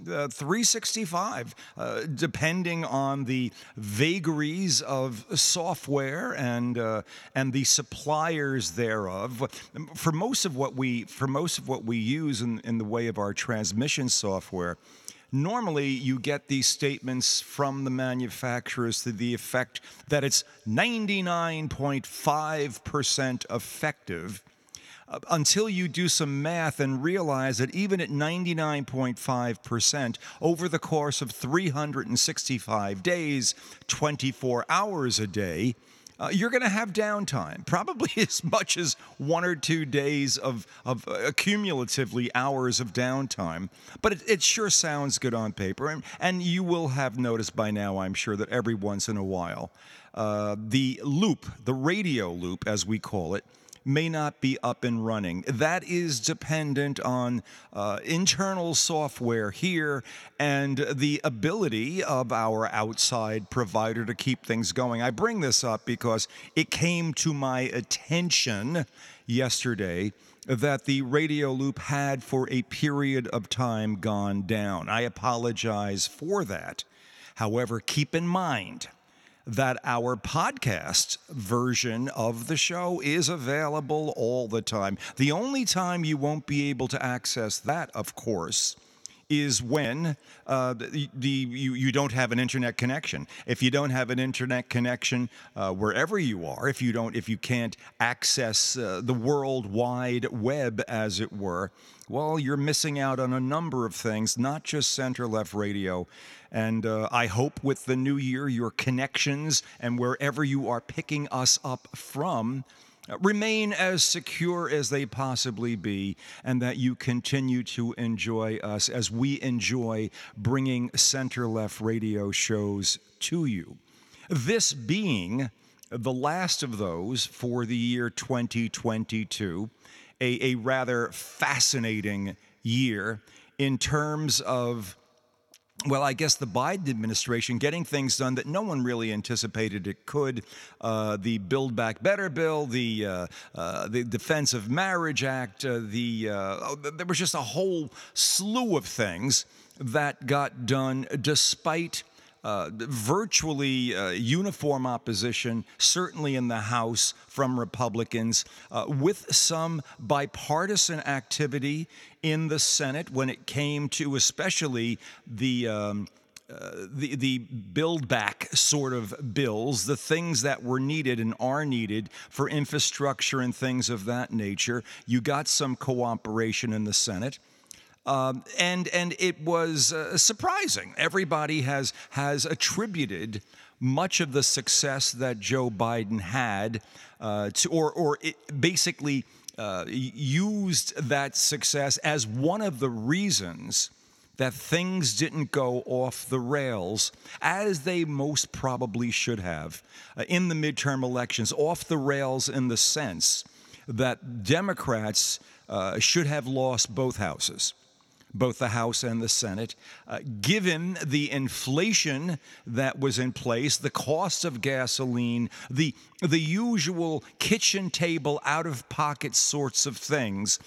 uh, 365, uh, depending on the vagaries of software and uh, and the suppliers thereof. For most of what we for most of what we use in, in the way of our transmission software, normally you get these statements from the manufacturers to the effect that it's 99.5% effective until you do some math and realize that even at 99.5% over the course of 365 days, 24 hours a day, uh, you're going to have downtime, probably as much as one or two days of, of uh, cumulatively hours of downtime. But it, it, sure sounds good on paper. And, and you will have noticed by now, I'm sure, that every once in a while, uh, the loop, the radio loop, as we call it, may not be up and running. That is dependent on uh, internal software here and the ability of our outside provider to keep things going. I bring this up because it came to my attention yesterday that the radio loop had for a period of time gone down. I apologize for that. However, keep in mind, that our podcast version of the show is available all the time. The only time you won't be able to access that, of course, is when uh, the, the, you, you don't have an internet connection. If you don't have an internet connection uh, wherever you are, if you don't, if you can't access uh, the world wide web, as it were, well, you're missing out on a number of things, not just center left radio. And uh, I hope with the new year, your connections and wherever you are picking us up from remain as secure as they possibly be, and that you continue to enjoy us as we enjoy bringing center left radio shows to you. This being the last of those for the year 2022, a, a rather fascinating year in terms of well, I guess the Biden administration getting things done that no one really anticipated it could. Uh, the Build Back Better bill, the uh, uh, the Defense of Marriage Act, uh, the uh, oh, there was just a whole slew of things that got done despite uh, virtually uh, uniform opposition, certainly in the House from Republicans, uh, with some bipartisan activity in the Senate when it came to especially the. Um, uh, the the build back sort of bills, the things that were needed and are needed for infrastructure and things of that nature. You got some cooperation in the Senate. Um, and and it was uh, surprising. Everybody has has attributed much of the success that Joe Biden had uh, to, or or basically uh, used that success as one of the reasons that things didn't go off the rails as they most probably should have uh, in the midterm elections, off the rails in the sense that Democrats uh, should have lost both houses both the House and the Senate. Uh, given the inflation that was in place, the cost of gasoline, the, the usual kitchen table out of pocket sorts of things,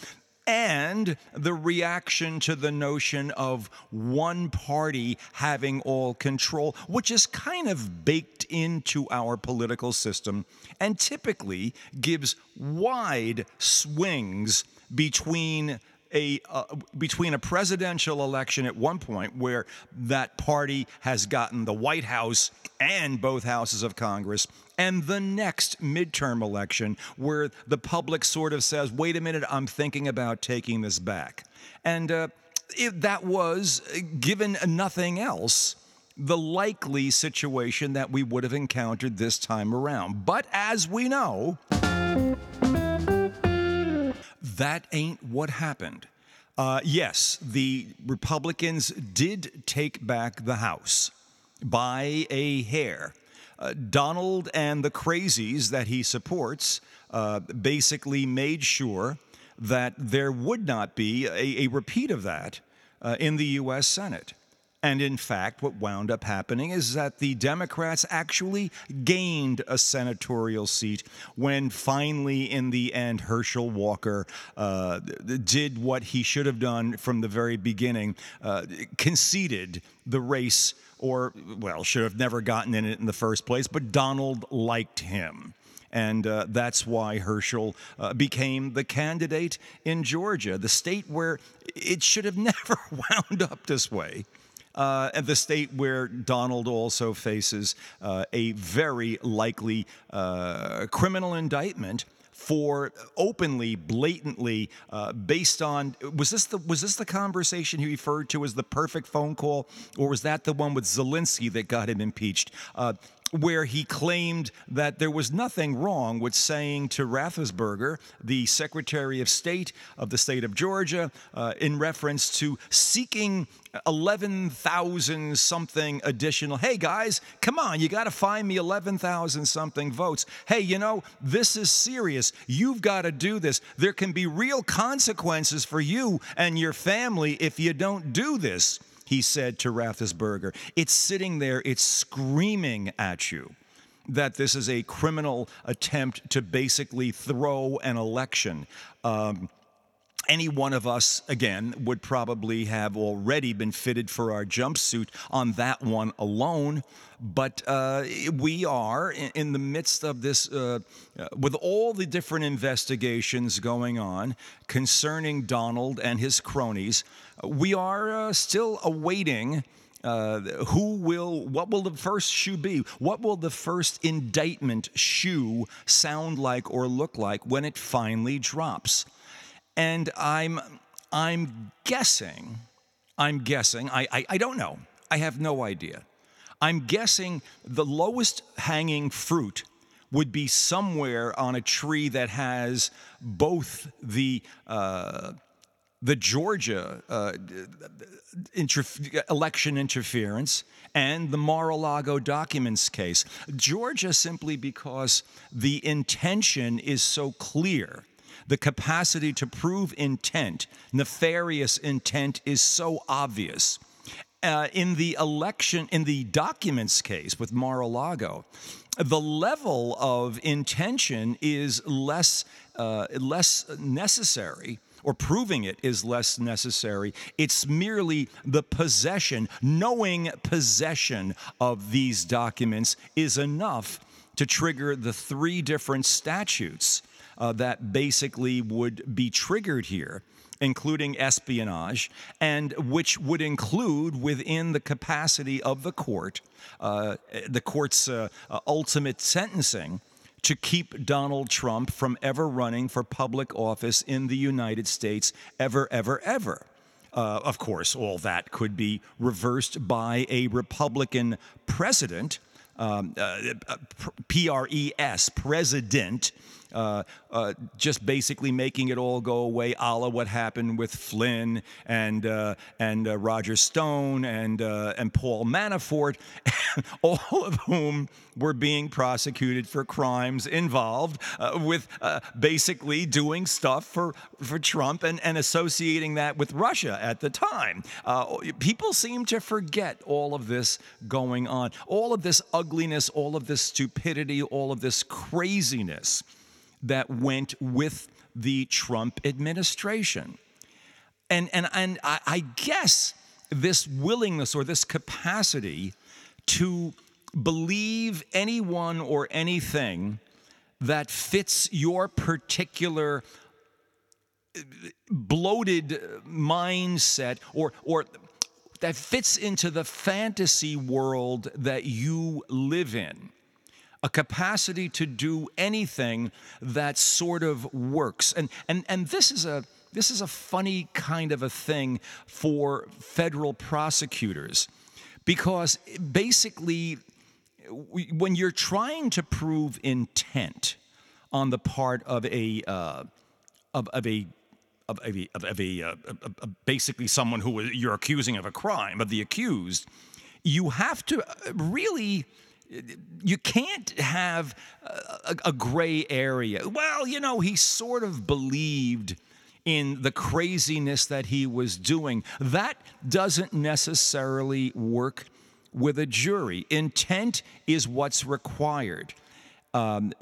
and the reaction to the notion of one party having all control, which is kind of baked into our political system and typically gives wide swings between a uh, between a presidential election at one point where that party has gotten the White House and both houses of Congress and the next midterm election where the public sort of says, "Wait a minute, I'm thinking about taking this back." And uh, that was given nothing else the likely situation that we would have encountered this time around. But as we know, that ain't what happened. Uh, yes, the Republicans did take back the House by a hair. uh, Donald and the crazies that he supports uh, basically made sure that there would not be a, a repeat of that uh, in the U.S. Senate. And in fact, what wound up happening is that the Democrats actually gained a senatorial seat when finally, in the end, Herschel Walker uh, did what he should have done from the very beginning, uh, conceded the race, or, well, should have never gotten in it in the first place, but Donald liked him. And uh, that's why Herschel uh, became the candidate in Georgia, the state where it should have never wound up this way uh, and the state where Donald also faces uh, a very likely uh, criminal indictment for openly, blatantly, uh, based on was this the was this the conversation he referred to as the perfect phone call, or was that the one with Zelensky that got him impeached? Uh, where he claimed that there was nothing wrong with saying to Raffensperger, the Secretary of State of the state of Georgia, uh, in reference to seeking 11,000 something additional. Hey guys, come on, you got to find me 11,000 something votes. Hey, you know, this is serious. You've got to do this. There can be real consequences for you and your family if you don't do this he said to Raffensperger. It's sitting there, it's screaming at you that this is a criminal attempt to basically throw an election. Um, any one of us, again, would probably have already been fitted for our jumpsuit on that one alone. But uh, we are in, the midst of this, uh, uh, with all the different investigations going on concerning Donald and his cronies, we are uh, still awaiting. Uh, who will, what will the first shoe be? What will the first indictment shoe sound like or look like when it finally drops? And I'm, I'm guessing, I'm guessing, I, I, I don't know, I have no idea. I'm guessing the lowest hanging fruit would be somewhere on a tree that has both the uh, the Georgia uh, election interference and the Mar-a-Lago documents case. Georgia simply because the intention is so clear the capacity to prove intent, nefarious intent, is so obvious. Uh, in the election, in the documents case with Mar a Lago, the level of intention is less, uh, less necessary or proving it is less necessary. It's merely the possession, knowing possession of these documents is enough to trigger the three different statutes uh, that basically would be triggered here including espionage, and which would include within the capacity of the court, uh, the court's uh, uh, ultimate sentencing, to keep Donald Trump from ever running for public office in the United States, ever, ever, ever. Uh, of course, all that could be reversed by a Republican president, um, uh, P R E S, president uh, uh, just basically making it all go away, a la what happened with Flynn and uh, and uh, Roger Stone and uh, and Paul Manafort, all of whom were being prosecuted for crimes involved with basically doing stuff for for Trump and, and associating that with Russia at the time. people seem to forget all of this going on, all of this ugliness, all of this stupidity, all of this craziness that went with the Trump administration. And, and, and I, I guess this willingness or this capacity to believe anyone or anything that fits your particular uh, bloated mindset or, or that fits into the fantasy world that you live in a capacity to do anything that sort of works. And, and, and this, is a, this is a funny kind of a thing for federal prosecutors because basically, when you're trying to prove intent on the part of a, uh, of, of a of, a, of, of a, uh, basically someone who you're accusing of a crime, of the accused, you have to really you can't have a, a gray area. Well, you know, he sort of believed in the craziness that he was doing. That doesn't necessarily work with a jury. Intent is what's required. Um,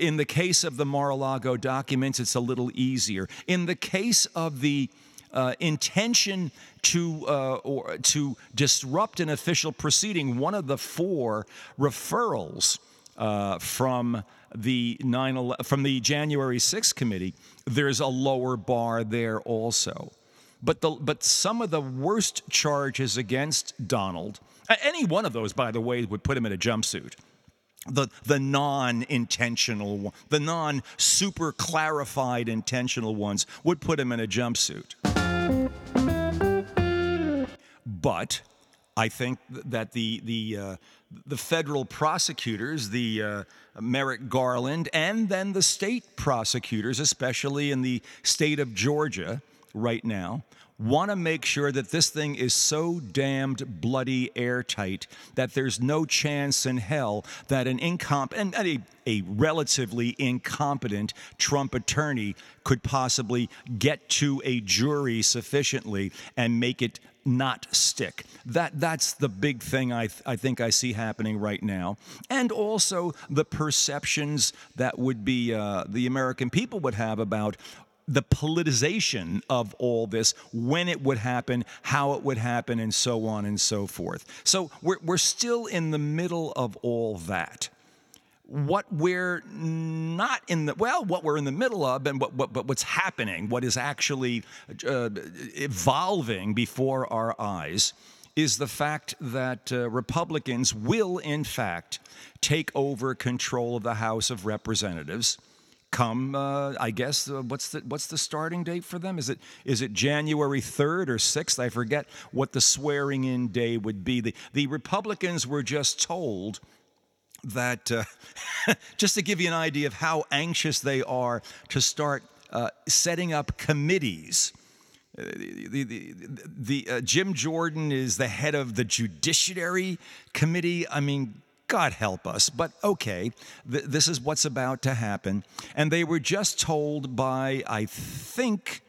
in the case of the Mar a Lago documents, it's a little easier. In the case of the uh, intention to uh, or to disrupt an official proceeding, one of the four referrals uh, from the 9 from the January 6th committee, there's a lower bar there also. But the but some of the worst charges against Donald, any one of those, by the way, would put him in a jumpsuit the, the non intentional, the non super clarified intentional ones would put him in a jumpsuit. But I think that the, the, uh, the federal prosecutors, the uh, Merrick Garland, and then the state prosecutors, especially in the state of Georgia right now, want to make sure that this thing is so damned bloody airtight that there's no chance in hell that an incompetent and a, a relatively incompetent Trump attorney could possibly get to a jury sufficiently and make it not stick. That that's the big thing I th- I think I see happening right now, and also the perceptions that would be uh, the American people would have about the politicization of all this, when it would happen, how it would happen, and so on and so forth. So we're, we're still in the middle of all that. What we're not in the well, what we're in the middle of, and what, what, but what's happening, what is actually uh, evolving before our eyes, is the fact that uh, Republicans will, in fact, take over control of the House of Representatives come uh, i guess uh, what's the what's the starting date for them? Is it is it january 3rd or 6th i forget what the swearing in day would be. The the republicans were just told that uh, just to give you an idea of how anxious they are to start uh, setting up committees uh, the, the, the, the uh, Jim Jordan is the head of the Judiciary Committee. I mean, God help us, but okay, th- this is what's about to happen. And they were just told by, I think,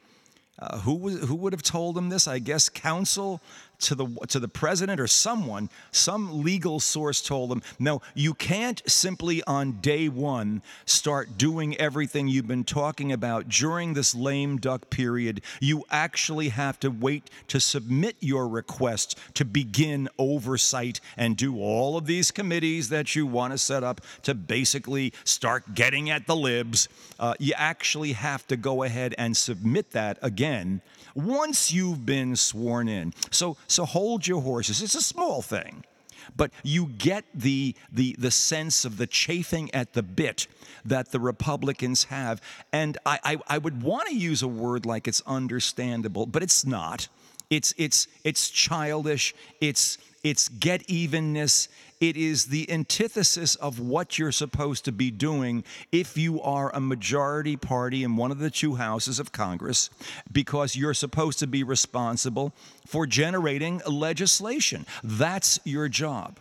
uh, who, was, who would have told them this? I guess counsel to the to the president or someone, some legal source told them, no, you can't simply on day one start doing everything you've been talking about during this lame duck period. You actually have to wait to submit your request to begin oversight and do all of these committees that you want to set up to basically start getting at the libs. Uh, you actually have to go ahead and submit that again once you've been sworn in. So, so hold your horses. It's a small thing, but you get the, the, the sense of the chafing at the bit that the Republicans have. And I, I, I would want to use a word like it's understandable, but it's not. It's, it's, it's childish. It's, it's get evenness. It is the antithesis of what you're supposed to be doing if you are a majority party in one of the two houses of Congress, because you're supposed to be responsible for generating legislation. That's your job.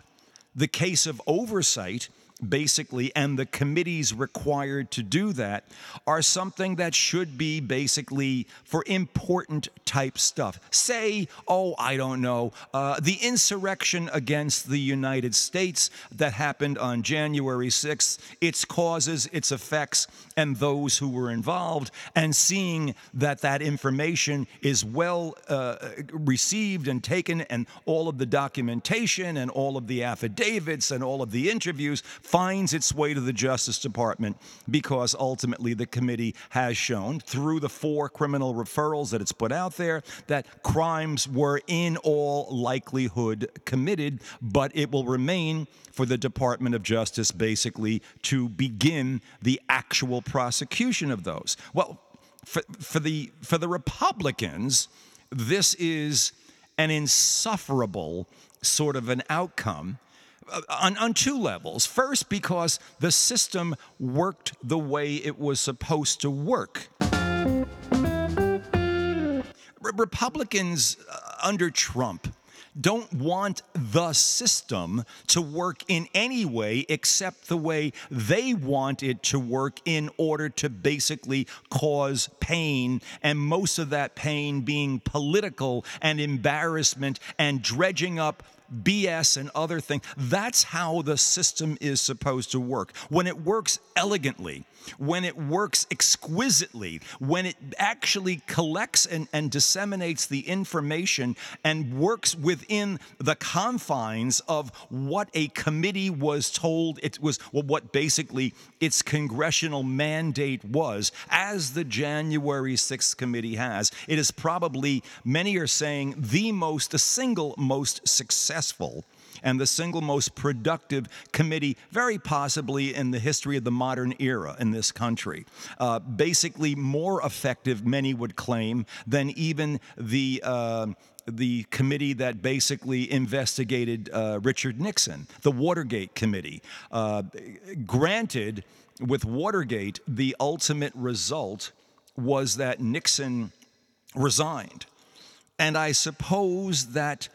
The case of oversight basically, and the committees required to do that are something that should be basically for important type stuff. Say, oh, I don't know, uh, the insurrection against the United States that happened on January 6th, its causes, its effects, and those who were involved, and seeing that that information is well uh, received and taken, and all of the documentation and all of the affidavits and all of the interviews finds its way to the Justice Department because ultimately the committee has shown through the four criminal referrals that it's put out there that crimes were in all likelihood committed, but it will remain for the Department of Justice basically to begin the actual prosecution of those. Well, for, for the for the Republicans, this is an insufferable sort of an outcome uh, on, on two levels. First, because the system worked the way it was supposed to work. Republicans uh, under Trump don't want the system to work in any way except the way they want it to work in order to basically cause pain, and most of that pain being political and embarrassment and dredging up BS and other things. That's how the system is supposed to work. When it works elegantly, when it works exquisitely, when it actually collects and, and disseminates the information and works within the confines of what a committee was told it was, well, what basically its congressional mandate was, as the January 6th committee has. It is probably, many are saying, the most, the single most successful and the single most productive committee, very possibly in the history of the modern era in this country. Uh, basically, more effective, many would claim, than even the. Uh, the committee that basically investigated uh, Richard Nixon, the Watergate Committee. Uh, granted, with Watergate, the ultimate result was that Nixon resigned. And I suppose that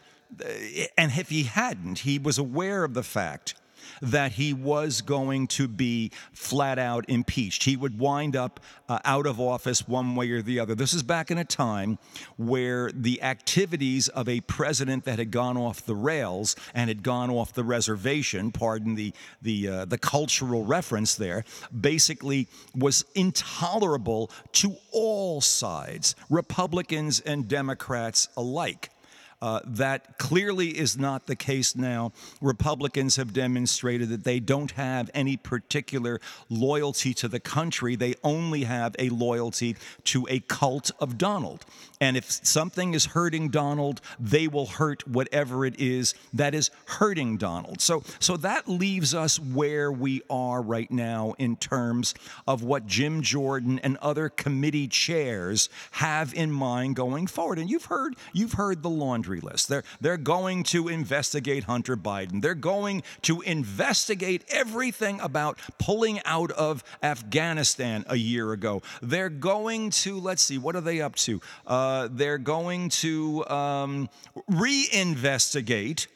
and if he hadn't, he was aware of the fact that he was going to be flat out impeached. He would wind up uh, out of office one way or the other. This is back in a time where the activities of a president that had gone off the rails and had gone off the reservation, pardon the the uh, the cultural reference there, basically was intolerable to all sides, Republicans and Democrats alike. Uh, that clearly is not the case now. Republicans have demonstrated that they don't have any particular loyalty to the country, they only have a loyalty to a cult of Donald. And if something is hurting Donald, they will hurt whatever it is that is hurting Donald. So, so that leaves us where we are right now in terms of what Jim Jordan and other committee chairs have in mind going forward. And you've heard you've heard the laundry list. They're they're going to investigate Hunter Biden. They're going to investigate everything about pulling out of Afghanistan a year ago. They're going to let's see what are they up to. Uh, they're going to um, reinvestigate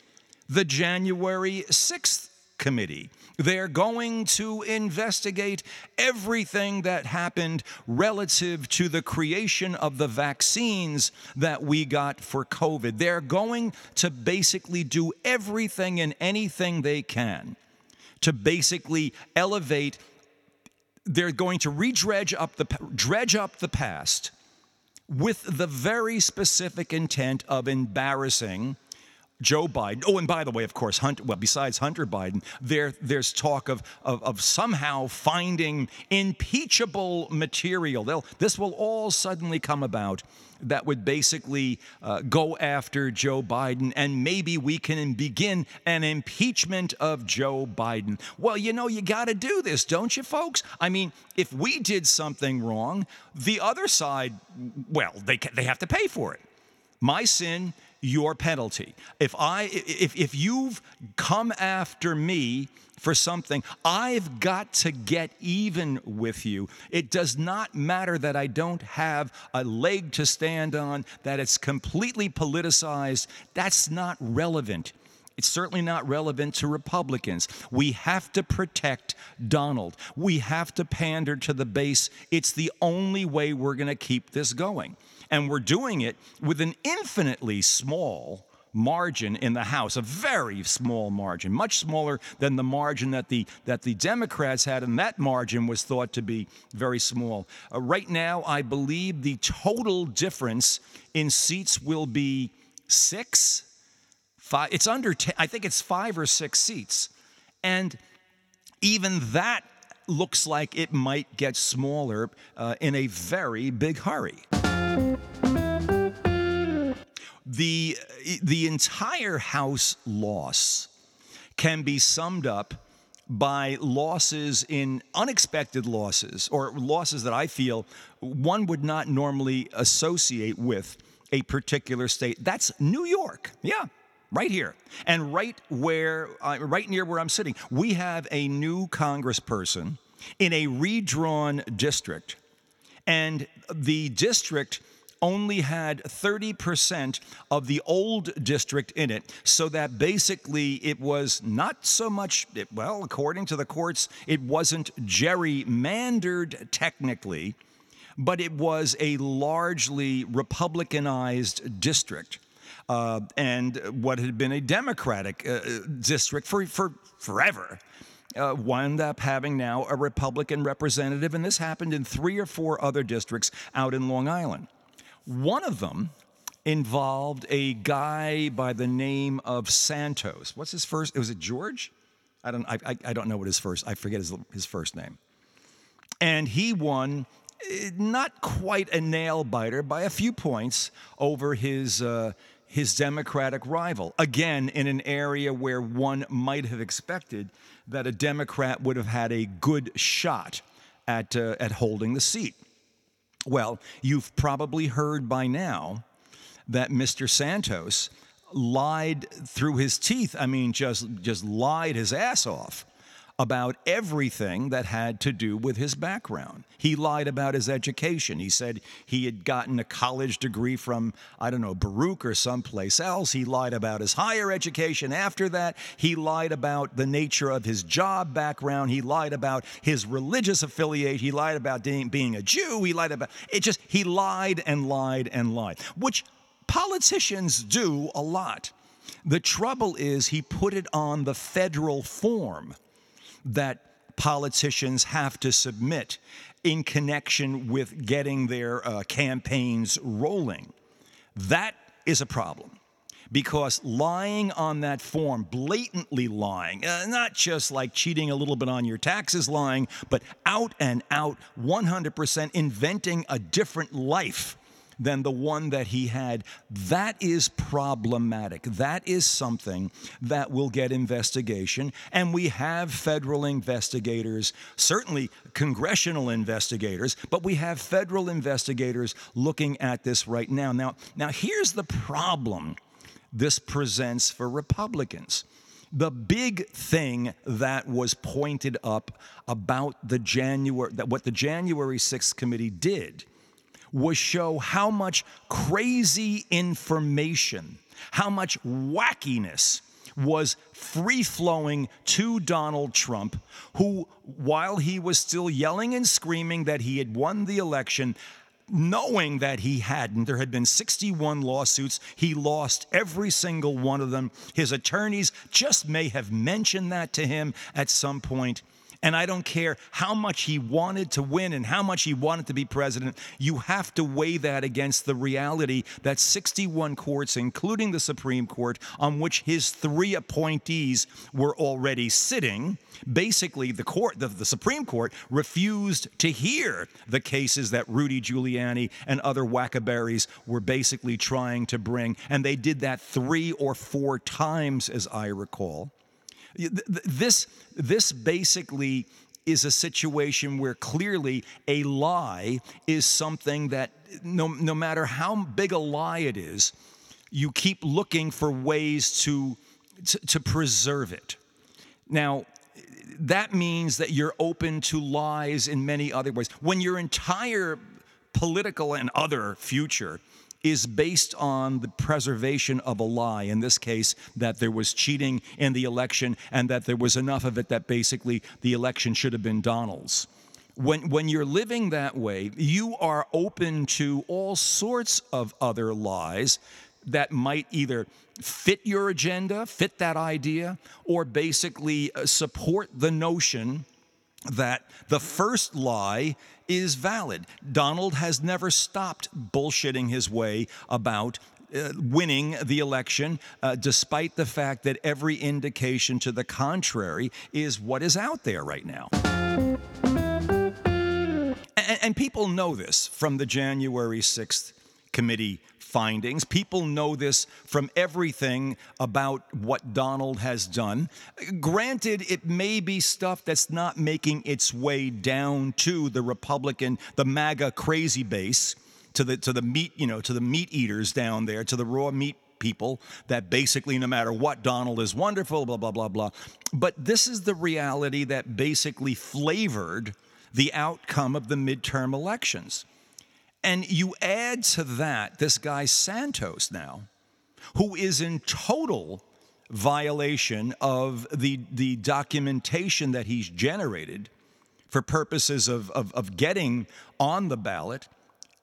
the January 6th committee. They're going to investigate everything that happened relative to the creation of the vaccines that we got for COVID. They're going to basically do everything and anything they can to basically elevate. They're going to redredge up the dredge up the past with the very specific intent of embarrassing Joe Biden. Oh, and by the way, of course, Hunter, well, besides Hunter Biden, there, there's talk of, of, of somehow finding impeachable material. They'll, this will all suddenly come about that would basically uh, go after Joe Biden, and maybe we can begin an impeachment of Joe Biden. Well, you know, you got to do this, don't you, folks? I mean, if we did something wrong, the other side, well, they, they have to pay for it. My sin your penalty. If I if if you've come after me for something, I've got to get even with you. It does not matter that I don't have a leg to stand on, that it's completely politicized. That's not relevant. It's certainly not relevant to Republicans. We have to protect Donald. We have to pander to the base. It's the only way we're going to keep this going. And we're doing it with an infinitely small margin in the House, a very small margin, much smaller than the margin that the that the Democrats had, and that margin was thought to be very small. Uh, right now, I believe the total difference in seats will be six, five. It's under. Ten, I think it's five or six seats, and even that looks like it might get smaller uh, in a very big hurry. The, the entire House loss can be summed up by losses in unexpected losses or losses that I feel one would not normally associate with a particular state. That's New York. Yeah, right here. And right where, uh, right near where I'm sitting, we have a new congressperson in a redrawn district. And the district only had 30% of the old district in it, so that basically it was not so much, well, according to the courts, it wasn't gerrymandered technically, but it was a largely Republicanized district. Uh, and what had been a Democratic uh, district for, for forever uh, wound up having now a Republican representative, and this happened in three or four other districts out in Long Island. One of them involved a guy by the name of Santos. What's his first? Was it George? I don't. I, I, don't know what his first. I forget his his first name. And he won eh, not quite a nail biter by a few points over his uh, his Democratic rival. Again, in an area where one might have expected that a Democrat would have had a good shot at, uh, at holding the seat. Well, you've probably heard by now that Mr. Santos lied through his teeth. I mean, just, just lied his ass off about everything that had to do with his background. He lied about his education. He said he had gotten a college degree from, I don't know, Baruch or someplace else. He lied about his higher education after that. He lied about the nature of his job background. He lied about his religious affiliation. He lied about being a Jew. He lied about it just, he lied and lied and lied, which politicians do a lot. The trouble is, he put it on the federal form that politicians have to submit in connection with getting their uh, campaigns rolling. That is a problem because lying on that form, blatantly lying, uh, not just like cheating a little bit on your taxes lying, but out and out, 100% inventing a different life than the one that he had. That is problematic. That is something that will get investigation. And we have federal investigators, certainly congressional investigators, but we have federal investigators looking at this right now. Now, now here's the problem this presents for Republicans. The big thing that was pointed up about the January that what the January 6th committee did was show how much crazy information, how much wackiness was free flowing to Donald Trump, who, while he was still yelling and screaming that he had won the election, knowing that he hadn't. There had been 61 lawsuits. He lost every single one of them. His attorneys just may have mentioned that to him at some point. And I don't care how much he wanted to win and how much he wanted to be president, you have to weigh that against the reality that 61 courts, including the Supreme Court, on which his three appointees were already sitting, basically the court, the, the Supreme Court, refused to hear the cases that Rudy Giuliani and other wackaberries were basically trying to bring. And they did that three or four times, as I recall. This, this basically is a situation where clearly a lie is something that no, no matter how big a lie it is, you keep looking for ways to, to, to preserve it. Now, that means that you're open to lies in many other ways. When your entire political and other future is based on the preservation of a lie. In this case, that there was cheating in the election and that there was enough of it that basically the election should have been Donald's. When, when you're living that way, you are open to all sorts of other lies that might either fit your agenda, fit that idea, or basically uh, support the notion that the first lie is valid. Donald has never stopped bullshitting his way about uh, winning the election, uh, despite the fact that every indication to the contrary is what is out there right now. And, and people know this from the January 6th committee findings. People know this from everything about what Donald has done. Granted, it may be stuff that's not making its way down to the Republican, the MAGA crazy base, to the to the meat, you know, to the meat eaters down there, to the raw meat people that basically no matter what Donald is wonderful blah blah blah blah but this is the reality that basically flavored the outcome of the midterm elections And you add to that this guy Santos now, who is in total violation of the, the documentation that he's generated for purposes of, of, of getting on the ballot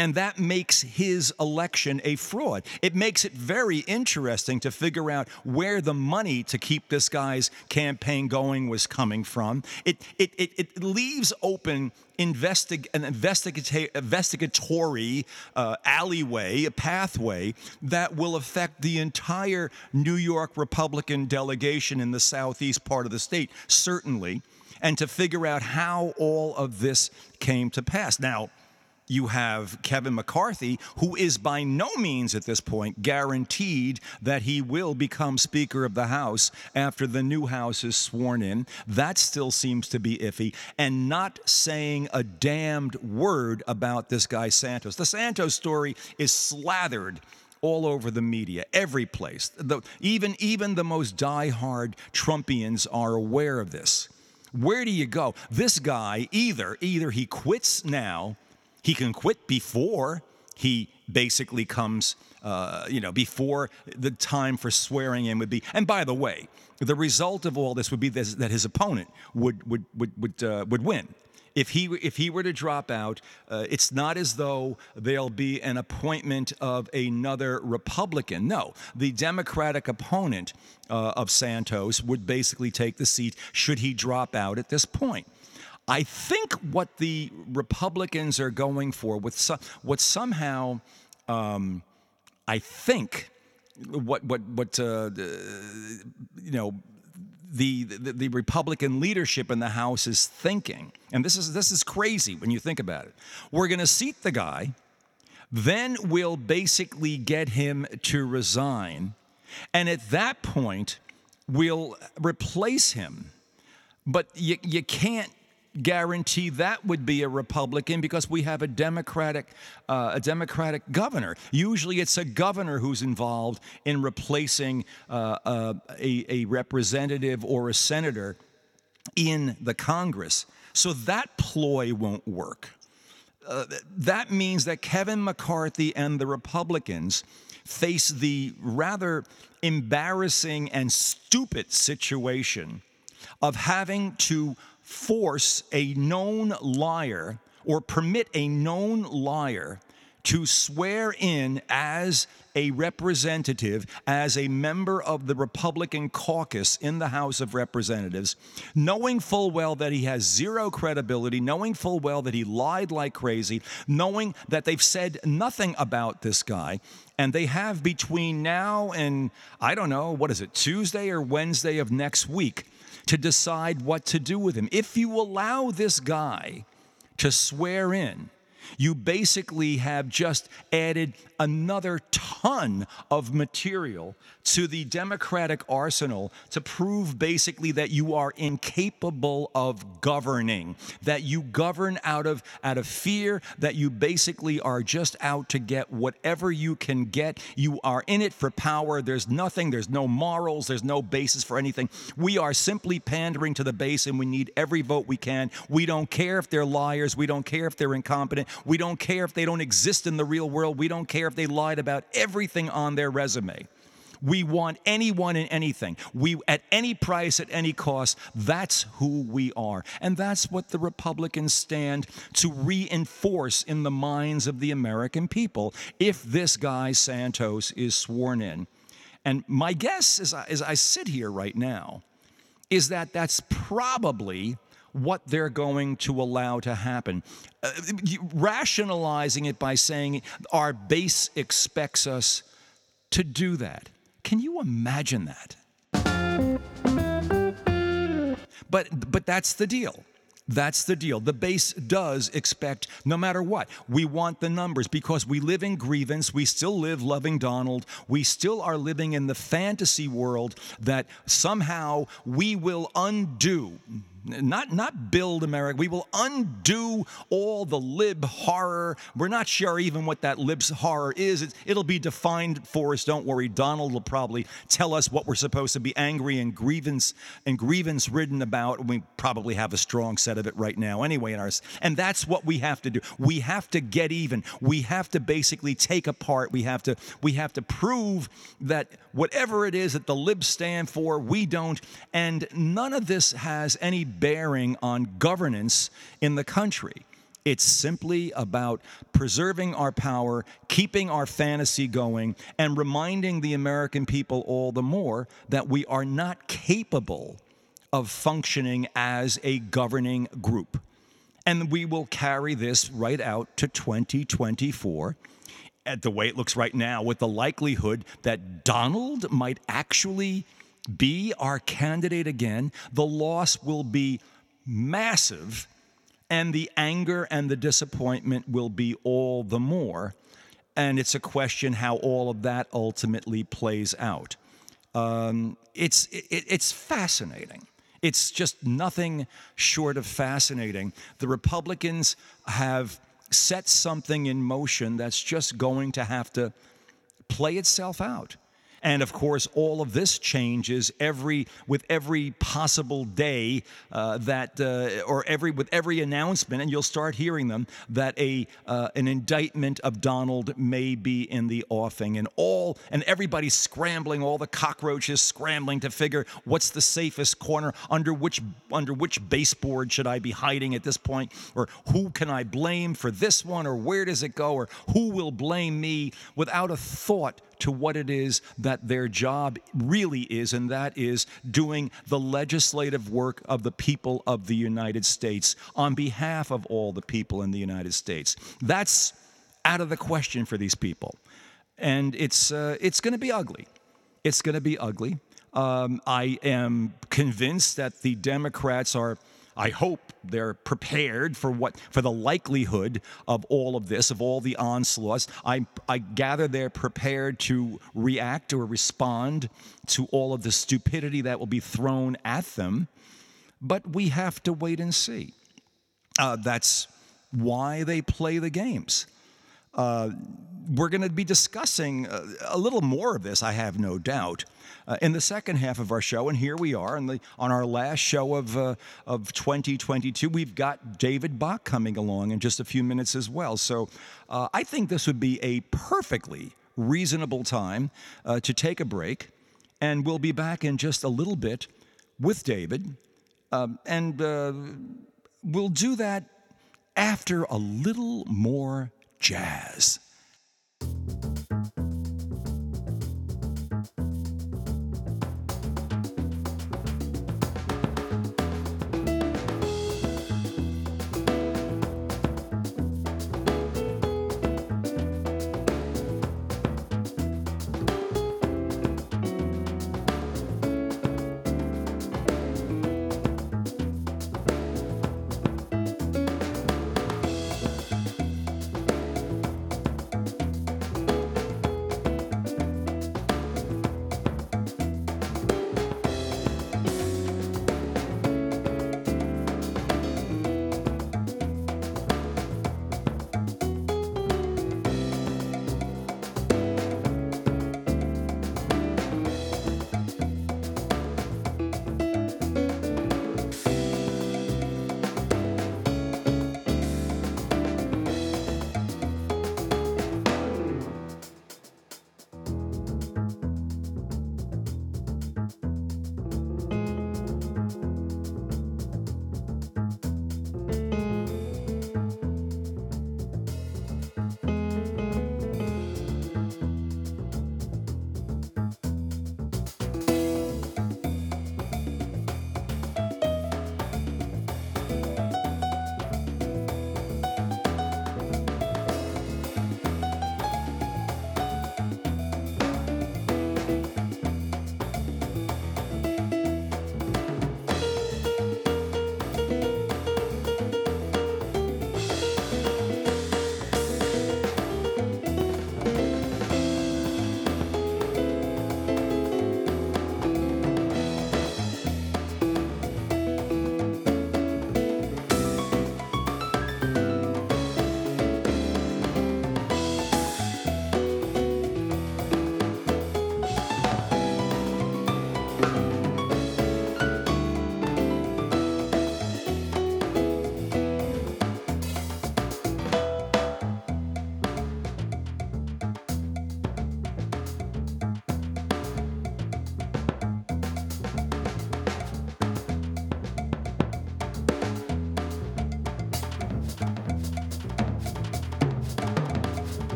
and that makes his election a fraud. It makes it very interesting to figure out where the money to keep this guy's campaign going was coming from. It, it, it, it leaves open investig- an investigata- investigatory uh, alleyway, a pathway that will affect the entire New York Republican delegation in the southeast part of the state, certainly, and to figure out how all of this came to pass. Now, you have Kevin McCarthy, who is by no means at this point guaranteed that he will become Speaker of the House after the new House is sworn in. That still seems to be iffy, and not saying a damned word about this guy Santos. The Santos story is slathered all over the media, every place. The, even, even the most die-hard Trumpians are aware of this. Where do you go? This guy either either he quits now he can quit before he basically comes, uh, you know, before the time for swearing in would be. And by the way, the result of all this would be this, that his opponent would would would would, uh, would win. If he if he were to drop out, uh, it's not as though there'll be an appointment of another Republican. No, the Democratic opponent uh, of Santos would basically take the seat should he drop out at this point. I think what the Republicans are going for, with some, what somehow, um, I think, what what what uh, you know. The, the, the Republican leadership in the House is thinking, and this is this is crazy when you think about it. We're going to seat the guy, then we'll basically get him to resign, and at that point, we'll replace him. But you, you can't guarantee that would be a Republican because we have a Democratic uh, a Democratic governor. Usually, it's a governor who's involved in replacing uh, uh, a, a representative or a senator in the Congress. So that ploy won't work. Uh, that means that Kevin McCarthy and the Republicans face the rather embarrassing and stupid situation of having to force a known liar or permit a known liar to swear in as a representative, as a member of the Republican caucus in the House of Representatives, knowing full well that he has zero credibility, knowing full well that he lied like crazy, knowing that they've said nothing about this guy. And they have between now and, I don't know, what is it, Tuesday or Wednesday of next week to decide what to do with him. If you allow this guy to swear in, you basically have just added another ton of material to the Democratic arsenal to prove basically that you are incapable of governing, that you govern out of out of fear, that you basically are just out to get whatever you can get. You are in it for power. There's nothing, there's no morals, there's no basis for anything. We are simply pandering to the base and we need every vote we can. We don't care if they're liars, we don't care if they're incompetent, we don't care if they don't exist in the real world, we don't care if they lied about everything on their resume. We want anyone and anything. We at any price, at any cost. That's who we are. And that's what the Republicans stand to reinforce in the minds of the American people if this guy Santos is sworn in. And my guess as I, as I sit here right now is that that's probably what they're going to allow to happen. Uh, rationalizing it by saying our base expects us to do that. Can you imagine that? But but that's the deal. That's the deal. The base does expect, no matter what, we want the numbers because we live in grievance. We still live loving Donald. We still are living in the fantasy world that somehow we will undo not not build America. We will undo all the lib horror. We're not sure even what that lib horror is. It, it'll be defined for us. Don't worry. Donald will probably tell us what we're supposed to be angry and grievance and grievance ridden about. We probably have a strong set of it right now anyway in ours. And that's what we have to do. We have to get even. We have to basically take apart. We have to we have to prove that whatever it is that the libs stand for, we don't. And none of this has any bearing on governance in the country. It's simply about preserving our power, keeping our fantasy going, and reminding the American people all the more that we are not capable of functioning as a governing group. And we will carry this right out to 2024 at the way it looks right now, with the likelihood that Donald might actually be our candidate again, the loss will be massive, and the anger and the disappointment will be all the more. And it's a question how all of that ultimately plays out. Um, it's it, it's fascinating. It's just nothing short of fascinating. The Republicans have set something in motion that's just going to have to play itself out. And of course, all of this changes every with every possible day uh, that, uh, or every with every announcement, and you'll start hearing them that a uh, an indictment of Donald may be in the offing, and all and everybody's scrambling, all the cockroaches scrambling to figure what's the safest corner under which under which baseboard should I be hiding at this point, or who can I blame for this one, or where does it go, or who will blame me, without a thought to what it is that their job really is, and that is doing the legislative work of the people of the United States on behalf of all the people in the United States. That's out of the question for these people. And it's, uh, it's going to be ugly. It's going to be ugly. Um, I am convinced that the Democrats are I hope they're prepared for what for the likelihood of all of this, of all the onslaughts. I, I gather they're prepared to react or respond to all of the stupidity that will be thrown at them. But we have to wait and see. Uh, that's why they play the games. Uh, we're going to be discussing a, uh, little more of this, I have no doubt, uh, in the second half of our show. And here we are on, the, on our last show of, uh, of 2022. We've got David Bach coming along in just a few minutes as well. So uh, I think this would be a perfectly reasonable time uh, to take a break. And we'll be back in just a little bit with David. Um, and we'll do that after a little more jazz.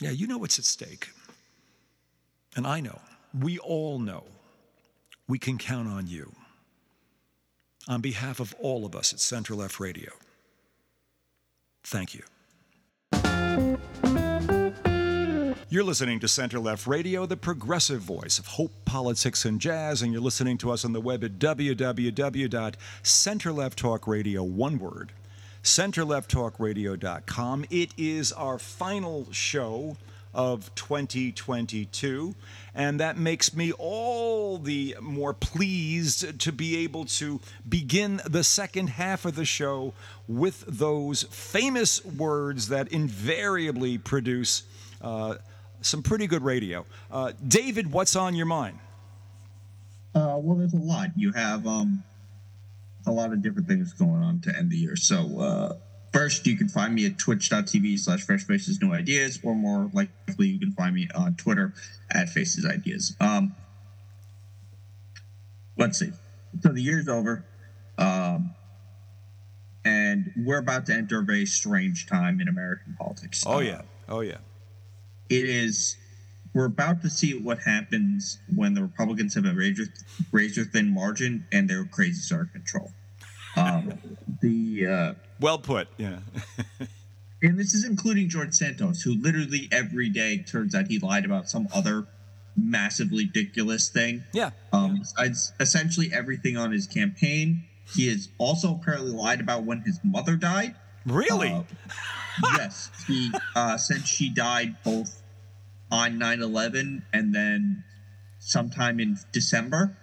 Yeah, you know what's at stake. And I know, we all know, we can count on you. On behalf of all of us at Center Left Radio, Thank you. You're listening to Center Left Radio, the progressive voice of hope, politics, and jazz, and you're listening to us on the web at www.centerlefttalkradio, one word, centerlefttalkradio.com. It is our final show of 2022. And that makes me all the more pleased to be able to begin the second half of the show with those famous words that invariably produce uh, some pretty good radio. Uh, David, what's on your mind? Uh, well, there's a lot. You have um, a lot of different things going on to end the year. So, uh, First, you can find me at twitch.tv slash fresh faces new ideas, or more likely, you can find me on Twitter at faces ideas. Um, let's see. So the year's over, um, and we're about to enter a very strange time in American politics. Oh, yeah. Oh, yeah. It is. We're about to see what happens when the Republicans have a razor, razor thin margin and their crazies are in control. Um, the uh, well put. Yeah. and this is including George Santos, who literally every day turns out he lied about some other massively ridiculous thing. Yeah. Um. Besides essentially everything on his campaign, he has also apparently lied about when his mother died. Really? Uh, yes. He uh, said she died both on 9 11 and then sometime in December.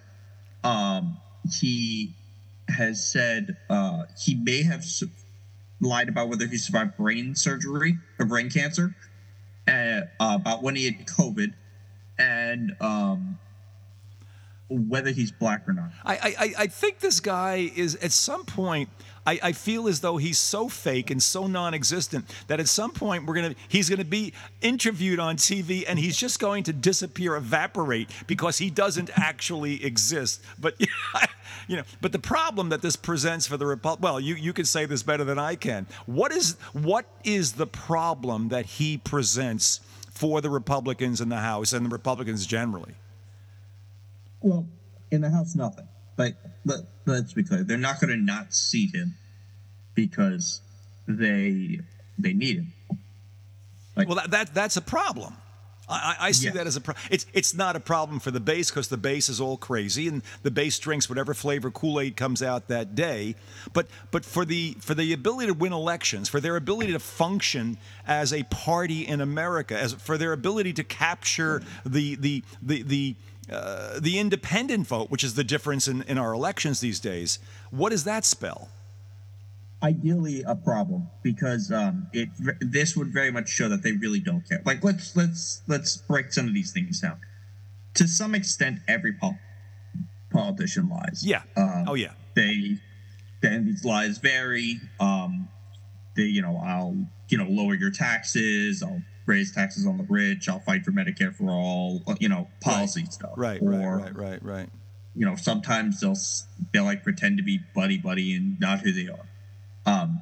Um, he has said uh, he may have lied about whether he survived brain surgery or brain cancer, uh, about when he had COVID, and um, whether he's black or not. I, I, I think this guy is at some point. I, I feel as though he's so fake and so non-existent that at some point we're gonna he's gonna be interviewed on TV and he's just going to disappear, evaporate because he doesn't actually exist. But you know, but the problem that this presents for the Republic, well, you, you can say this better than I can. What is what is the problem that he presents for the Republicans in the House and the Republicans generally? Well, in the House, nothing. But but let's be clear, they're not going to not seat him because they they need him. Like, well, that, that that's a problem. I, I see that as a problem. It's it's not a problem for the base because the base is all crazy and the base drinks whatever flavor Kool Aid comes out that day. But but for the for the ability to win elections, for their ability to function as a party in America, as for their ability to capture the the the the uh, the independent vote, which is the difference in, in our elections these days. What does that spell? Ideally, a problem because um, it this would very much show that they really don't care. Like let's let's let's break some of these things down. To some extent, every pol- politician lies. Yeah. Um, oh yeah. They then these lies vary. Um, they you know I'll you know lower your taxes. I'll raise taxes on the rich. I'll fight for Medicare for all. uh, You know policy right. stuff. Right. Or, right. Right. Right. Right. you know sometimes they'll they'll like pretend to be buddy buddy and not who they are um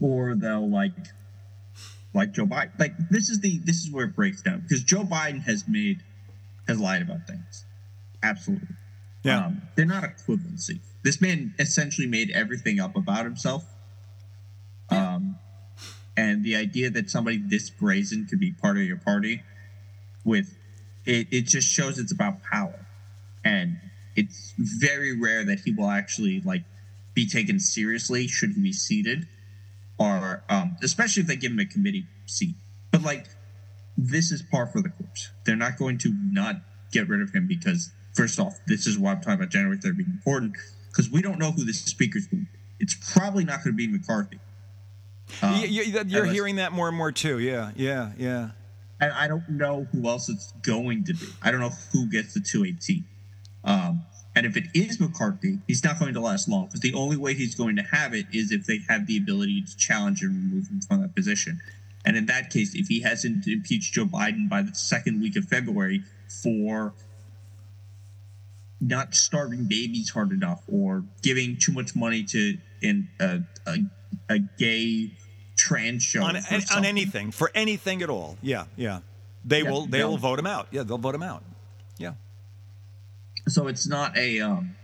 or they'll like like joe biden like this is the this is where it breaks down because joe biden has made has lied about things absolutely Yeah. um, they're not equivalency this man essentially made everything up about himself um and the idea that somebody this brazen could be part of your party with it, it just shows it's about power. And it's very rare that he will actually like be taken seriously should he be seated or um, especially if they give him a committee seat. But like this is par for the course. They're not going to not get rid of him because first off this is why i'm talking about january 3rd being important because we don't know who the speaker's going to be. It's probably not going to be mccarthy Um, you, you, you're unless- hearing that more and more too. Yeah. Yeah. Yeah. and I don't know who else it's going to be. I don't know who gets the 218. Um, and if it is McCarthy, he's not going to last long because the only way he's going to have it is if they have the ability to challenge and remove him from that position. And in that case, if he hasn't impeached Joe Biden by the second week of February for not starving babies hard enough or giving too much money to in a, a, a gay trans show On, on, anything for anything at all. Yeah. Yeah. They Yeah, will. They will vote him out. Yeah. They'll vote him out. Yeah. so it's not a um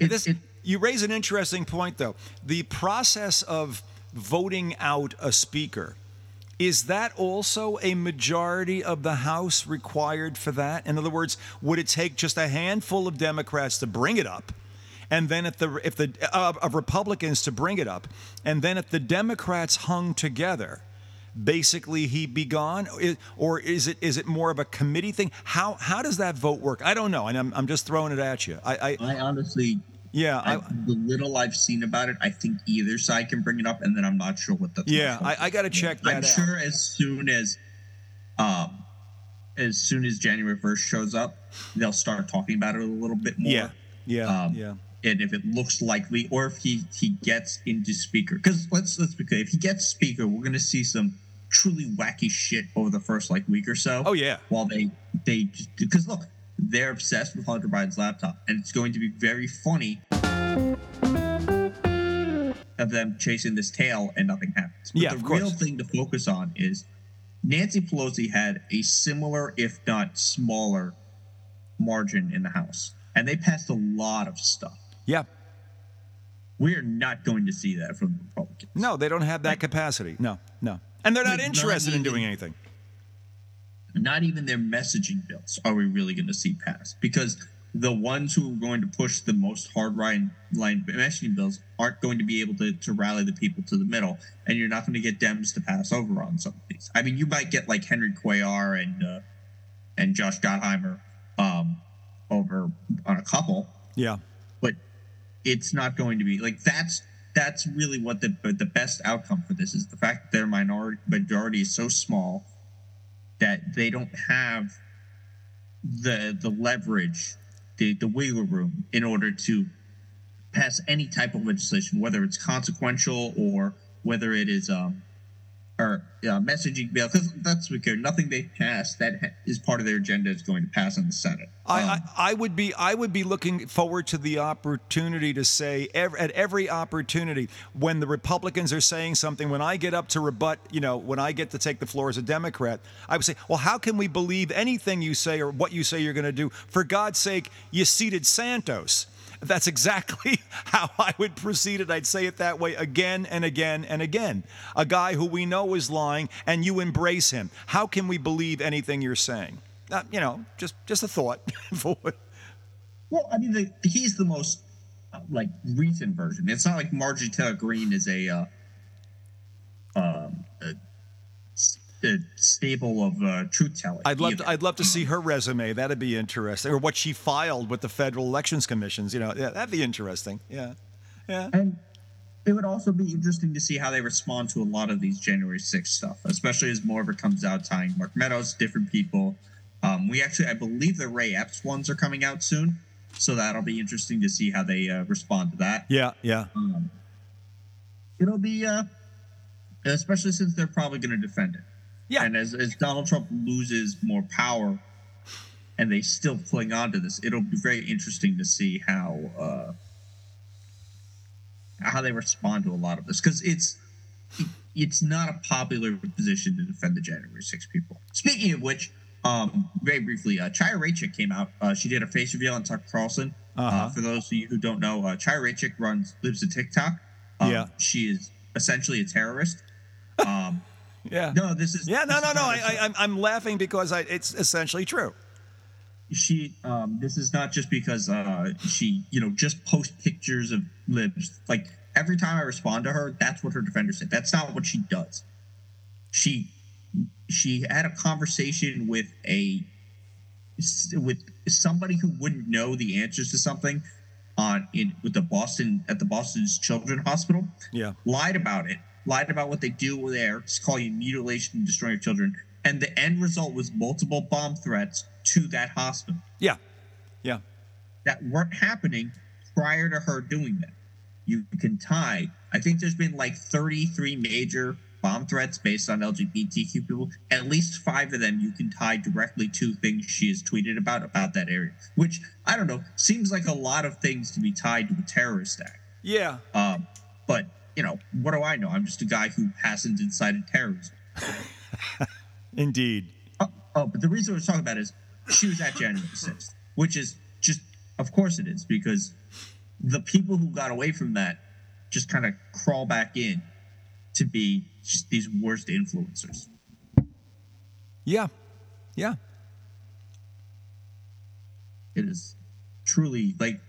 it- this, it- you raise an interesting point, though. The process of voting out a speaker is that also a majority of the House required for that? In other words, would it take just a handful of Democrats to bring it up, and then if the if the uh, of Republicans to bring it up, and then if the Democrats hung together? Basically, he'd be gone, or is it is it more of a committee thing? How how does that vote work? I don't know, and I'm, I'm just throwing it at you. I, I I honestly, yeah, I, I, the little I've seen about it, I think either side can bring it up, and then I'm not sure what the Yeah, I, I got to check that I'm out. sure as soon as, um, as soon as January first shows up, they'll start talking about it a little bit more. Yeah, yeah, Um, yeah. And if it looks likely, or if he he gets into speaker, because let's let's be clear, if he gets speaker, we're gonna see some truly wacky shit over the first like week or so. Oh yeah, while they they because look they're obsessed with Hunter Biden's laptop, and it's going to be very funny of them chasing this tail and nothing happens. But Yeah, the real thing to focus on is Nancy Pelosi had a similar, if not smaller, margin in the House, and they passed a lot of stuff. Yeah. We are not going to see that from the Republicans. No, they don't have that capacity. No, no, and they're not Like, not interested in doing anything. not even their messaging bills are we really going to see passed because the ones who are going to push the most hard line line messaging bills aren't going to be able to, to rally the people to the middle and you're not going to get dems to pass over on some of these i mean you might get like henry cuellar and uh, and josh gottheimer um, over on a couple Yeah, it's not going to be like that's that's really what the the best outcome for this is. The fact that their minority majority is so small that they don't have the the leverage the the wiggle room in order to pass any type of legislation whether it's consequential or whether it is um or uh, messaging bill because that's what care nothing they pass that is part of their agenda is going to pass in the senate. I, Um, I, I would be I would be looking forward to the opportunity to say ev at every opportunity when the Republicans are saying something when I get up to rebut you know when I get to take the floor as a Democrat I would say well how can we believe anything you say or what you say you're going to do? For God's sake you seated Santos that's exactly how I would proceed it. I'd say it that way again and again and again. A guy who we know is lying, and you embrace him. How can we believe anything you're saying? Uh, you know, just just a thought. Well, I mean, the, he's the most like recent version. It's not like Marjorie Taylor Greene is a, uh, um, a stable of uh, truth telling. I'd love either. to, I'd love to see her resume. That'd be interesting, or what she filed with the federal elections commissions. You know, yeah, that'd be interesting. Yeah, yeah. And it would also be interesting to see how they respond to a lot of these January 6th stuff, especially as more of it comes out tying Mark Meadows, different people. Um, we actually, I believe the Ray Epps ones are coming out soon. So that'll be interesting to see how they uh, respond to that. Yeah, yeah. Um, it'll be, uh, especially since they're probably going to defend it. Yeah. And as, as Donald Trump loses more power and they still cling on to this, it'll be very interesting to see how uh, how they respond to a lot of this because it's it's not a popular position to defend the January 6 people. Speaking of which, um, very briefly, uh, Chaya Raichik came out. Uh, she did a face reveal on Tucker Carlson. uh Uh-huh. for those of you who don't know, uh, Chaya Raichik runs Libs of TikTok. Um, Yeah. she is essentially a terrorist. Um, Yeah. no, this is Yeah, no, no, no. I, I, I'm, I'm laughing because I, it's essentially true. she um this is not just because uh she you know just post pictures of libs like every time i respond to her that's what her defender said that's not what she does she she had a conversation with a with somebody who wouldn't know the answers to something on in with the boston at the boston's children hospital Yeah. lied about it, lied about what they do there, it's calling mutilation and destroying of children, and the end result was multiple bomb threats to that hospital Yeah. Yeah. that weren't happening prior to her doing that. You can tie. I think there's been like 33 major bomb threats based on LGBTQ people. At least five of them you can tie directly to things she has tweeted about about that area, which I don't know seems like a lot of things to be tied to a terrorist act. Yeah. Um, but you know, what do I know? I'm just a guy who hasn't incited terrorism. Indeed. Oh, oh, but the reason we're talking about is she was at January 6th, which is just, of course it is, because the people who got away from that just kind of crawl back in to be just these worst influencers. Yeah. Yeah. It is truly like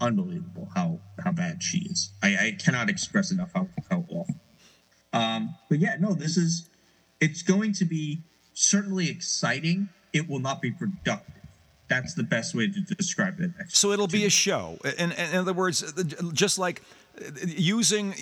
unbelievable how how bad she is. I, I cannot express enough how how awful. Um, but yeah, no, this is it's going to be certainly exciting. It will not be productive. That's the best way to describe it. So it'll be a show. In, in other words, just like using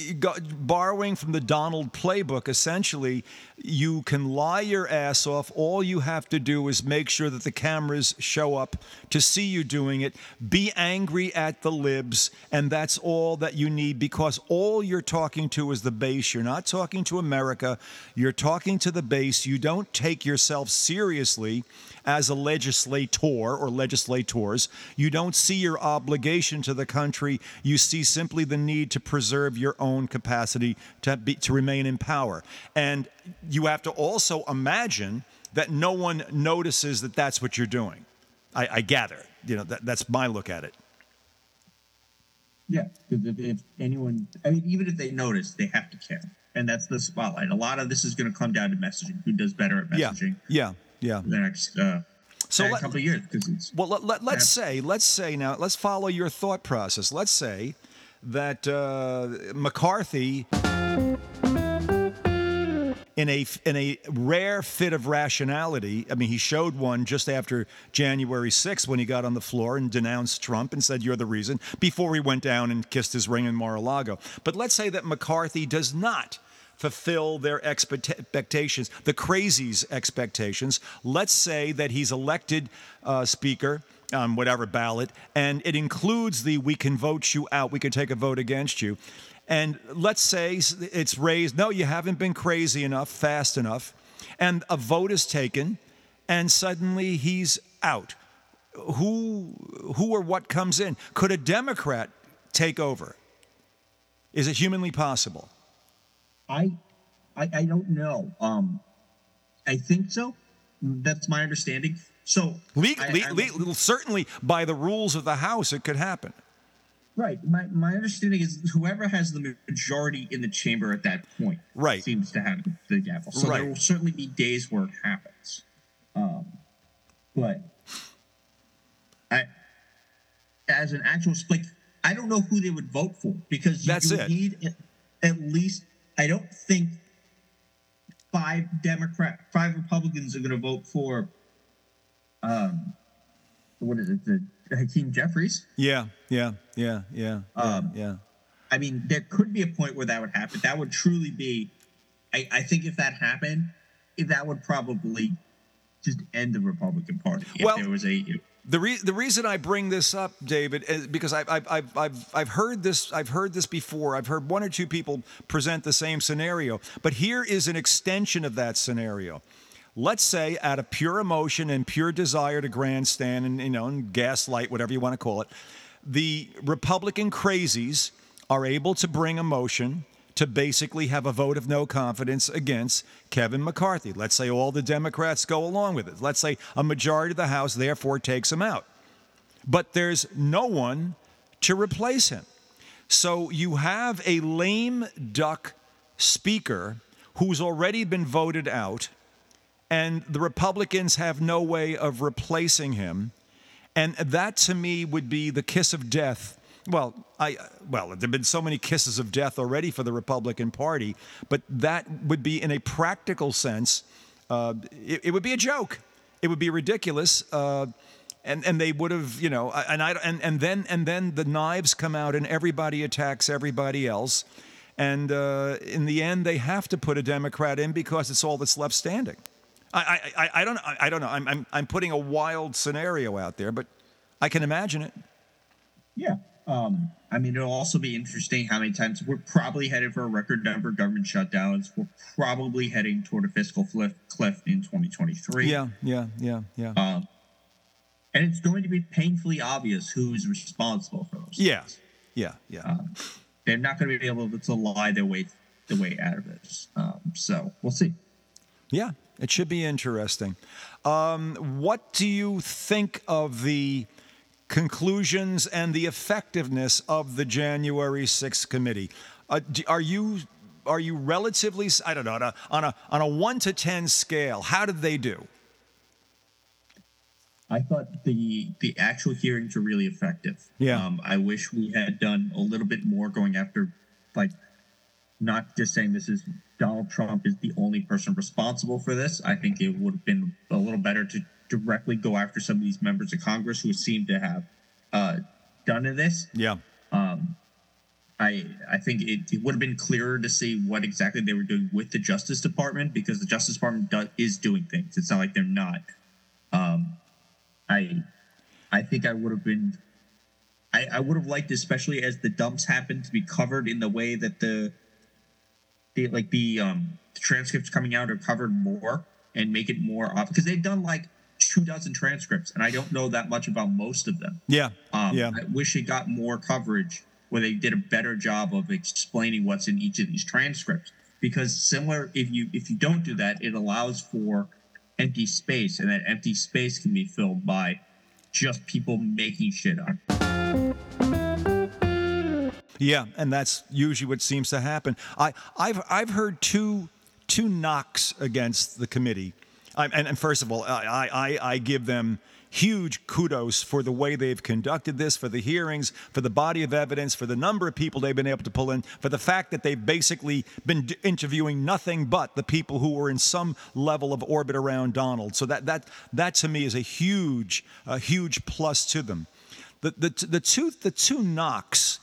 borrowing from the Donald playbook essentially you can lie your ass off. All you have to do is make sure that the cameras show up to see you doing it. Be angry at the libs and that's all that you need because all you're talking to is the base. You're not talking to America. You're talking to the base. You don't take yourself seriously as a legislator or legislators. You don't see your obligation to the country. You see simply the need to preserve your own capacity to be to remain in power and you have to also imagine that no one notices that that's what you're doing i, I gather you know that, that's my look at it Yeah, because if, if anyone, I mean, even if they notice, they have to care, and that's the spotlight. A lot of this is going to come down to messaging. Who does better at messaging yeah yeah yeah. the next uh, So let- couple of years? Because Well, let, let, let's Yeah. say, let's say now, let's follow your thought process. Let's say that uh, McCarthy, in a in a rare fit of rationality, I mean, he showed one just after January 6th when he got on the floor and denounced Trump and said, "You're the reason." Before he went down and kissed his ring in Mar-a-Lago. But let's say that McCarthy does not fulfill their expectations, the crazies' expectations. Let's say that he's elected uh, Speaker on whatever ballot, and it includes the "we can vote you out, we can take a vote against you." And let's say it's raised, no, you haven't been crazy enough, fast enough, and a vote is taken, and suddenly he's out. Who, who or what comes in? Could a Democrat take over? Is it humanly possible? I, I, I don't know. Um, I think so. That's my understanding. So Le- I- le- le- certainly, by the rules of the House, it could happen. right. My my understanding is whoever has the majority in the chamber at that point, Right. seems to have the gavel. So Right. there will certainly be days where it happens. Um, but I, as an actual split, I don't know who they would vote for because you, That's you need at- at least. I don't think five Democrat, five Republicans are going to vote for, um, what is it, the Hakeem Jeffries. Yeah, yeah, yeah, yeah, Um, yeah. I mean, there could be a point where that would happen. That would truly be, I, I think if that happened, if that would probably just end the Republican Party. If Well- there was a, The, re- the reason I bring this up, David, is because I've, I've, I've, I've, I've heard this I've heard this before. I've heard one or two people present the same scenario, but here is an extension of that scenario. Let's say, out of pure emotion and pure desire to grandstand and you know and gaslight, whatever you want to call it, the Republican crazies are able to bring a motion to basically have a vote of no confidence against Kevin McCarthy. Let's say all the Democrats go along with it. Let's say a majority of the House therefore takes him out. But there's no one to replace him. So you have a lame duck speaker who's already been voted out, and the Republicans have no way of replacing him. And that to me would be the kiss of death. Well, I well, there've been so many kisses of death already for the Republican Party, but that would be, in a practical sense, uh, it, it would be a joke. It would be ridiculous, uh, and and they would have, you know, and I and and then and then the knives come out and everybody attacks everybody else, and uh, in the end they have to put a Democrat in because it's all that's left standing. I, I, I, don't I, I don't know. I'm, I'm I'm putting a wild scenario out there, but I can imagine it. yeah. Um, I mean, it'll also be interesting how many times we're probably headed for a record number of government shutdowns. We're probably heading toward a fiscal cliff, cliff in 2023. Yeah, yeah, yeah, yeah. Um, and it's going to be painfully obvious who's responsible for those. Yeah, things. yeah, yeah. Um, they're not going to be able to lie their way the way out of this. Um, so we'll see. Yeah, it should be interesting. Um, what do you think of the conclusions and the effectiveness of the January 6th committee? Uh, are you are you relatively I don't know on a, on a on a one to ten scale? How did they do? I thought the the actual hearings were really effective. Yeah. Um, I wish we had done a little bit more going after, like, not just saying this is Donald Trump is the only person responsible for this. I think it would have been a little better to directly go after some of these members of Congress who seem to have uh, done this. Yeah, Um, I I think it, it would have been clearer to see what exactly they were doing with the Justice Department because the Justice Department do, is doing things. It's not like they're not. Um, I I think I would have been. I, I would have liked, especially as the dumps happened, to be covered in the way that the, the like the um the transcripts coming out are covered more and make it more obvious because they've done like two dozen transcripts and I don't know that much about most of them. yeah, Um, yeah. I wish it got more coverage where they did a better job of explaining what's in each of these transcripts. Because similar, if you if you don't do that, it allows for empty space, and that empty space can be filled by just people making shit up. Yeah, and that's usually what seems to happen. I, I've, I've heard two, two knocks against the committee. I, and, and first of all, I, I, I give them huge kudos for the way they've conducted this, for the hearings, for the body of evidence, for the number of people they've been able to pull in, for the fact that they've basically been interviewing nothing but the people who were in some level of orbit around Donald. So that, that, that to me is a huge, a huge plus to them. The, the, the, two, the two knocks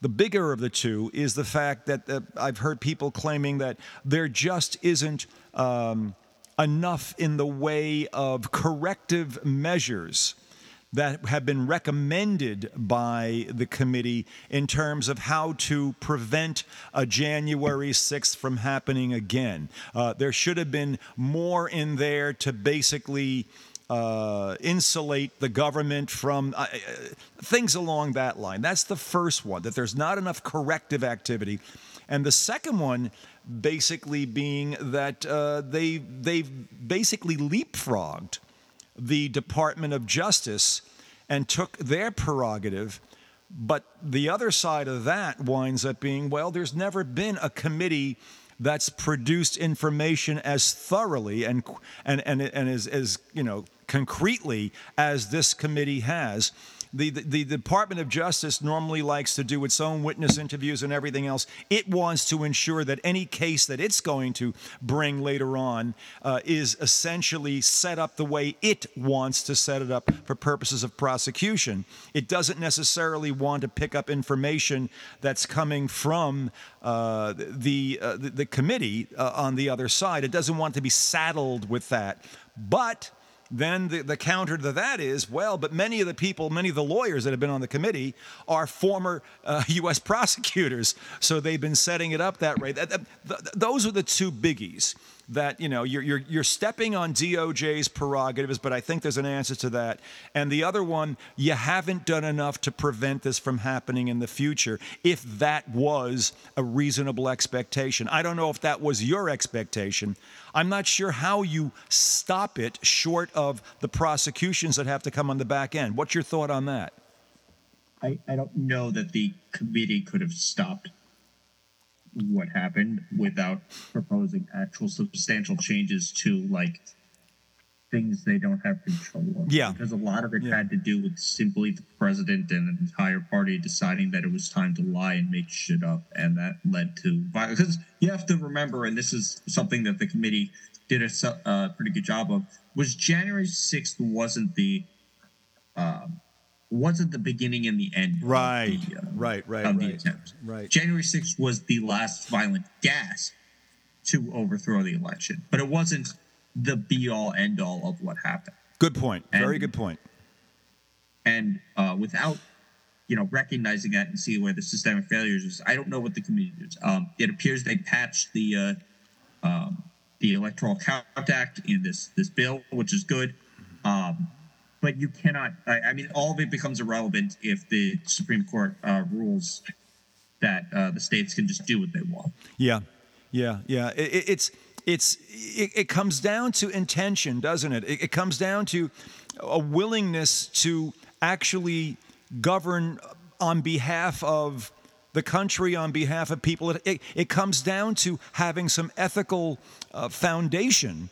the bigger of the two is the fact that uh, I've heard people claiming that there just isn't um, enough in the way of corrective measures that have been recommended by the committee in terms of how to prevent a January 6th from happening again. Uh, there should have been more in there to basically uh, insulate the government from uh, uh, things along that line. That's the first one, that there's not enough corrective activity. And the second one, basically being that uh, they, they've basically leapfrogged the Department of Justice and took their prerogative. But the other side of that winds up being well, there's never been a committee that's produced information as thoroughly and and and, and as, as you know concretely as this committee has the, the, the Department of Justice normally likes to do its own witness interviews and everything else. It wants to ensure that any case that it's going to bring later on uh, is essentially set up the way it wants to set it up for purposes of prosecution. It doesn't necessarily want to pick up information that's coming from uh, the, uh, the, the committee uh, on the other side. It doesn't want to be saddled with that. But then the, the counter to that is well, but many of the people, many of the lawyers that have been on the committee are former uh, U.S. prosecutors. So they've been setting it up that way. That, that, th- those are the two biggies that you know you're, you're, you're stepping on DOJ's prerogatives, but I think there's an answer to that. And the other one, you haven't done enough to prevent this from happening in the future. If that was a reasonable expectation, I don't know if that was your expectation. I'm not sure how you stop it short of the prosecutions that have to come on the back end. What's your thought on that? I, I don't know that the committee could have stopped what happened without proposing actual substantial changes to like things they don't have control of. Yeah. Because a lot of it Yeah. had to do with simply the president and an entire party deciding that it was time to lie and make shit up. And that led to violence. Because you have to remember, and this is something that the committee did a uh, pretty good job of, was January 6th wasn't the. Um, wasn't the beginning and the end Right, the, uh, right, right, of the right, attempt. right. January 6th was the last violent gas to overthrow the election, but it wasn't the be all end all of what happened. Good point. Very good point. And uh, without, you know, recognizing that and seeing where the systemic failures is, I don't know what the committee did. Um, it appears they patched the uh, um, the Electoral Count Act in this this bill, which is good. Um, but you cannot. I, I mean, all of it becomes irrelevant if the Supreme Court uh, rules that uh, the states can just do what they want. Yeah, yeah, yeah. It, it- it's it's it, it comes down to intention, doesn't it? it? It comes down to a willingness to actually govern on behalf of the country, on behalf of people. It, it, it comes down to having some ethical uh, foundation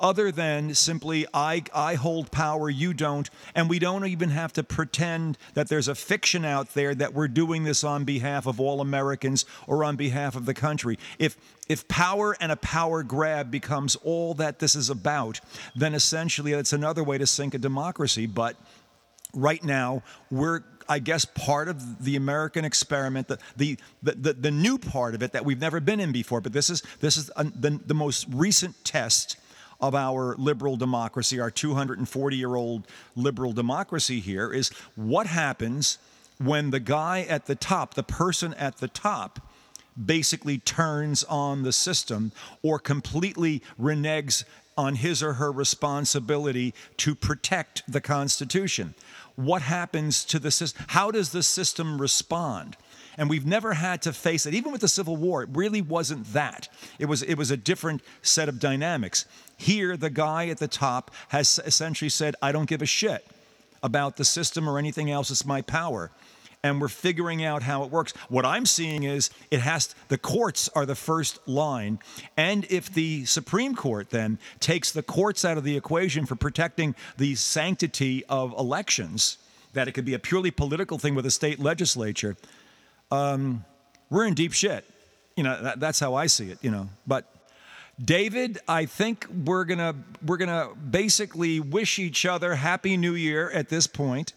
other than simply I, I hold power, you don't, and we don't even have to pretend that there's a fiction out there that we're doing this on behalf of all Americans or on behalf of the country. If if power and a power grab becomes all that this is about, then essentially it's another way to sink a democracy. But right now we're i guess part of the american experiment the, the, the, the, new part of it that we've never been in before but this is this is the, the most recent test of our liberal democracy our 240 year old liberal democracy here is what happens when the guy at the top the person at the top basically turns on the system or completely reneges on his or her responsibility to protect the Constitution. What happens to the system? How does the system respond? And we've never had to face it. Even with the Civil War, it really wasn't that. It was, it was a different set of dynamics. Here, the guy at the top has essentially said, I don't give a shit about the system or anything else. It's my power and we're figuring out how it works. What I'm seeing is it has the courts are the first line, and if the Supreme Court then takes the courts out of the equation for protecting the sanctity of elections, that it could be a purely political thing with a state legislature, um, we're in deep shit. You know, that, that's how I see it. You know, but. David, I think we're gonna we're gonna basically wish each other happy New Year at this point.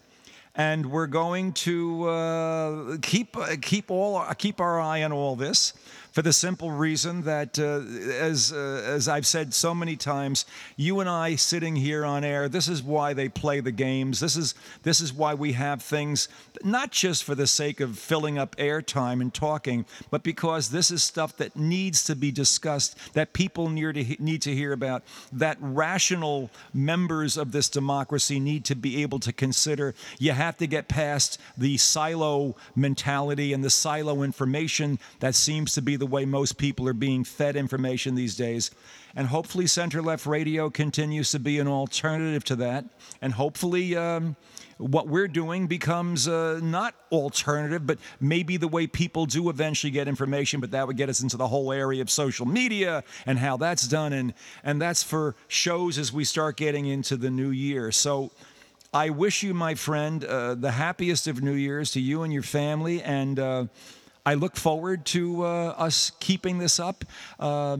And we're going to uh, keep keep all keep our eye on all this for the simple reason that uh, as uh, as I've said so many times you and I sitting here on air this is why they play the games. This is this is why we have things not just for the sake of filling up airtime and talking but because this is stuff that needs to be discussed that people to need to hear about that rational members of this democracy need to be able to consider. You have to get past the silo mentality and the silo information that seems to be the way most people are being fed information these days. And hopefully, center left radio continues to be an alternative to that. And hopefully, um, what we're doing becomes uh, not alternative, but maybe the way people do eventually get information. But that would get us into the whole area of social media and how that's done. And, and that's for shows as we start getting into the new year. So, I wish you, my friend, uh, the happiest of New Years to you and your family. And uh, I look forward to uh, us keeping this up uh,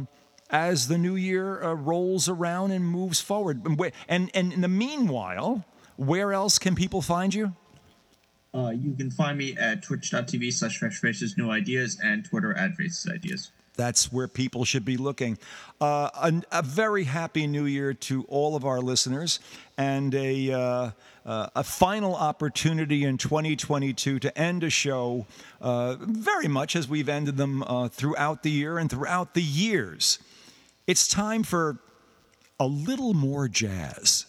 as the new year uh, rolls around and moves forward. And, and, and in the meanwhile, where else can people find you? Uh, you can find me at twitch.tv slash fresh faces new ideas and Twitter at faces ideas. That's where people should be looking. Uh, a, a very happy new year to all of our listeners and a, uh, uh, a final opportunity in 2022 to end a show uh, very much as we've ended them uh, throughout the year and throughout the years. It's time for a little more jazz.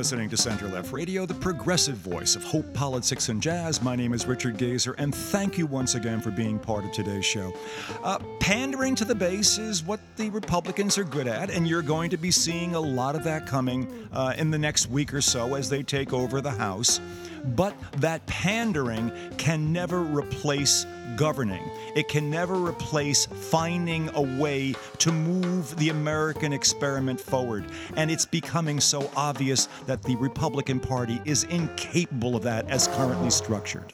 Listening to Center Left Radio, the progressive voice of hope, politics, and jazz. My name is Richard Gazer, and thank you once again for being part of today's show. Uh, pandering to the base is what the Republicans are good at, and you're going to be seeing a lot of that coming uh, in the next week or so as they take over the House. But that pandering can never replace governing. It can never replace finding a way to move the American experiment forward. And it's becoming so obvious that the Republican Party is incapable of that as currently structured.